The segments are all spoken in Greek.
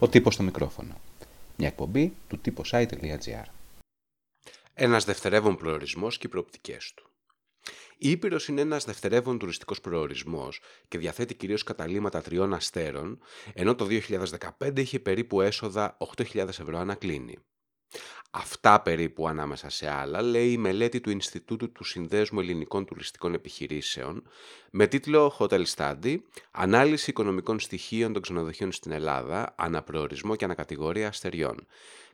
Ο τύπος στο μικρόφωνο. Μια εκπομπή του site.gr. Ένας δευτερεύον προορισμός και οι προοπτικές του. Η Ήπειρος είναι ένας δευτερεύον τουριστικός προορισμός και διαθέτει κυρίως καταλήμματα τριών αστέρων, ενώ το 2015 είχε περίπου έσοδα 8.000 ευρώ ανακλίνη. Αυτά περίπου ανάμεσα σε άλλα λέει η μελέτη του Ινστιτούτου του Συνδέσμου Ελληνικών Τουριστικών Επιχειρήσεων με τίτλο Hotel Study «Ανάλυση οικονομικών στοιχείων των ξενοδοχείων στην Ελλάδα, αναπροορισμό και ανακατηγορία αστεριών»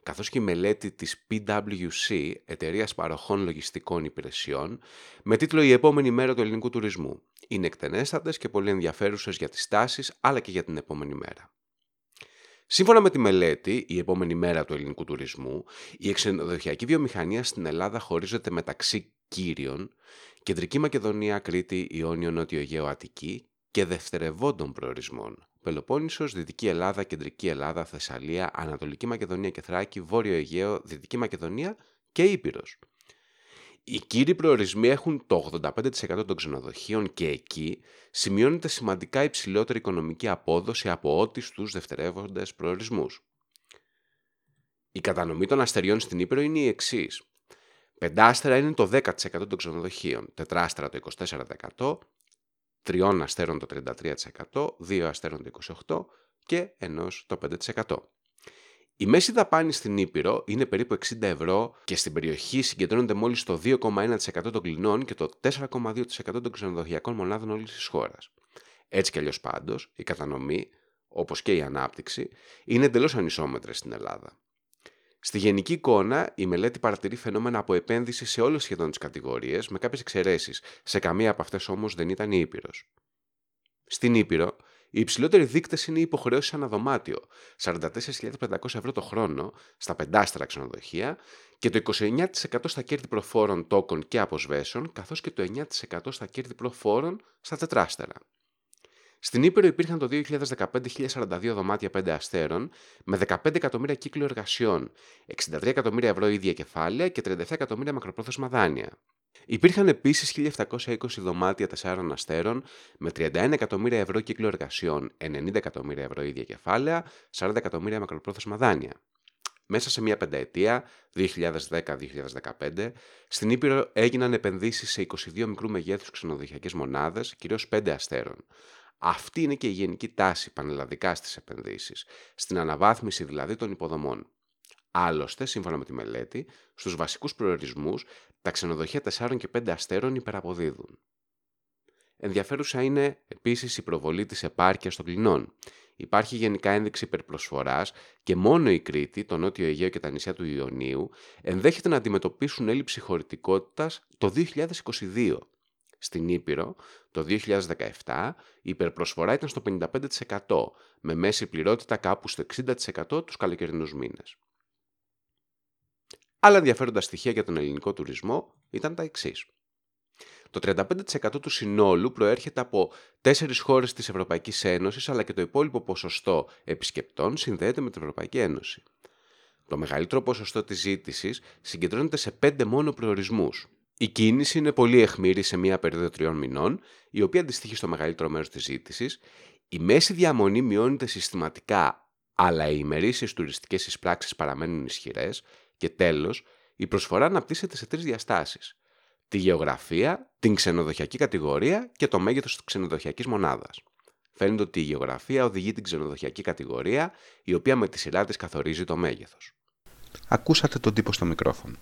καθώς και η μελέτη της PwC, Εταιρείας Παροχών Λογιστικών Υπηρεσιών, με τίτλο «Η επόμενη μέρα του ελληνικού τουρισμού». Είναι εκτενέστατες και πολύ ενδιαφέρουσες για τις τάσεις, αλλά και για την επόμενη μέρα. Σύμφωνα με τη μελέτη, η επόμενη μέρα του ελληνικού τουρισμού, η εξενοδοχειακή βιομηχανία στην Ελλάδα χωρίζεται μεταξύ κύριων, Κεντρική Μακεδονία, Κρήτη, Ιόνιο, Νότιο Αιγαίο, Αττική και δευτερευόντων προορισμών. Πελοπόννησος, Δυτική Ελλάδα, Κεντρική Ελλάδα, Θεσσαλία, Ανατολική Μακεδονία και Θράκη, Βόρειο Αιγαίο, Δυτική Μακεδονία και Ήπειρος. Οι κύριοι προορισμοί έχουν το 85% των ξενοδοχείων και εκεί σημειώνεται σημαντικά υψηλότερη οικονομική απόδοση από ό,τι στους δευτερεύοντες προορισμούς. Η κατανομή των αστεριών στην Ήπειρο είναι η εξής. Πεντάστερα είναι το 10% των ξενοδοχείων, τετράστερα το 24%, τριών αστέρων το 33%, δύο αστέρων το 28% και ενός το 5%. Η μέση δαπάνη στην Ήπειρο είναι περίπου 60 ευρώ και στην περιοχή συγκεντρώνεται μόλις το 2,1% των κλινών και το 4,2% των ξενοδοχειακών μονάδων όλης της χώρας. Έτσι κι αλλιώς πάντως, η κατανομή, όπως και η ανάπτυξη, είναι εντελώς ανισόμετρες στην Ελλάδα. Στη γενική εικόνα, η μελέτη παρατηρεί φαινόμενα από επένδυση σε όλες σχεδόν τις κατηγορίες, με κάποιες εξαιρέσεις. Σε καμία από αυτές όμως δεν ήταν η Ήπειρος. Στην Ήπειρο, οι υψηλότεροι δείκτες είναι οι υποχρεώσεις ανά δωμάτιο, 44.500 ευρώ το χρόνο στα πεντάστερα ξενοδοχεία και το 29% στα κέρδη προφόρων τόκων και αποσβέσεων, καθώς και το 9% στα κέρδη προφόρων στα τετράστερα. Στην Ήπειρο υπήρχαν το 2015 1042 δωμάτια 5 αστέρων με 15 εκατομμύρια κύκλο εργασιών, 63 εκατομμύρια ευρώ ίδια κεφάλαια και 37 εκατομμύρια μακροπρόθεσμα δάνεια. Υπήρχαν επίσης 1.720 δωμάτια 4 αστέρων με 31 εκατομμύρια ευρώ κύκλο εργασιών, 90 εκατομμύρια ευρώ ίδια κεφάλαια, 40 εκατομμύρια μακροπρόθεσμα δάνεια. Μέσα σε μια πενταετία, 2010-2015, στην Ήπειρο έγιναν επενδύσεις σε 22 μικρού μεγέθους ξενοδοχειακές μονάδες, κυρίως 5 αστέρων. Αυτή είναι και η γενική τάση πανελλαδικά στις επενδύσεις, στην αναβάθμιση δηλαδή των υποδομών. Άλλωστε, σύμφωνα με τη μελέτη, στους βασικούς προορισμούς, τα ξενοδοχεία 4 και 5 αστέρων υπεραποδίδουν. Ενδιαφέρουσα είναι επίσης η προβολή της επάρκειας των κλινών. Υπάρχει γενικά ένδειξη υπερπροσφοράς και μόνο η Κρήτη, το Νότιο Αιγαίο και τα νησιά του Ιωνίου ενδέχεται να αντιμετωπίσουν έλλειψη χωρητικότητας το 2022. Στην Ήπειρο, το 2017, η υπερπροσφορά ήταν στο 55%, με μέση πληρότητα κάπου στο 60% τους καλοκαιρινούς μήνες. Άλλα ενδιαφέροντα στοιχεία για τον ελληνικό τουρισμό ήταν τα εξής. Το 35% του συνόλου προέρχεται από τέσσερις χώρες της Ευρωπαϊκής Ένωσης, αλλά και το υπόλοιπο ποσοστό επισκεπτών συνδέεται με την Ευρωπαϊκή Ένωση. Το μεγαλύτερο ποσοστό της ζήτησης συγκεντρώνεται σε πέντε μόνο προορισμούς. Η κίνηση είναι πολύ εχμήρη σε μία περίοδο τριών μηνών, η οποία αντιστοιχεί στο μεγαλύτερο μέρος της ζήτησης. Η μέση διαμονή μειώνεται συστηματικά, αλλά οι ημερήσεις τουριστικές εισπράξεις παραμένουν ισχυρές και τέλος, η προσφορά αναπτύσσεται σε τρεις διαστάσεις. Τη γεωγραφία, την ξενοδοχειακή κατηγορία και το μέγεθος της ξενοδοχειακής μονάδας. Φαίνεται ότι η γεωγραφία οδηγεί την ξενοδοχειακή κατηγορία, η οποία με τη σειρά της καθορίζει το μέγεθος. Ακούσατε τον τύπο στο μικρόφωνο.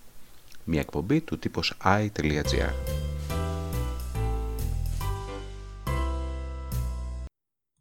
Μια εκπομπή του τύπος i.gr.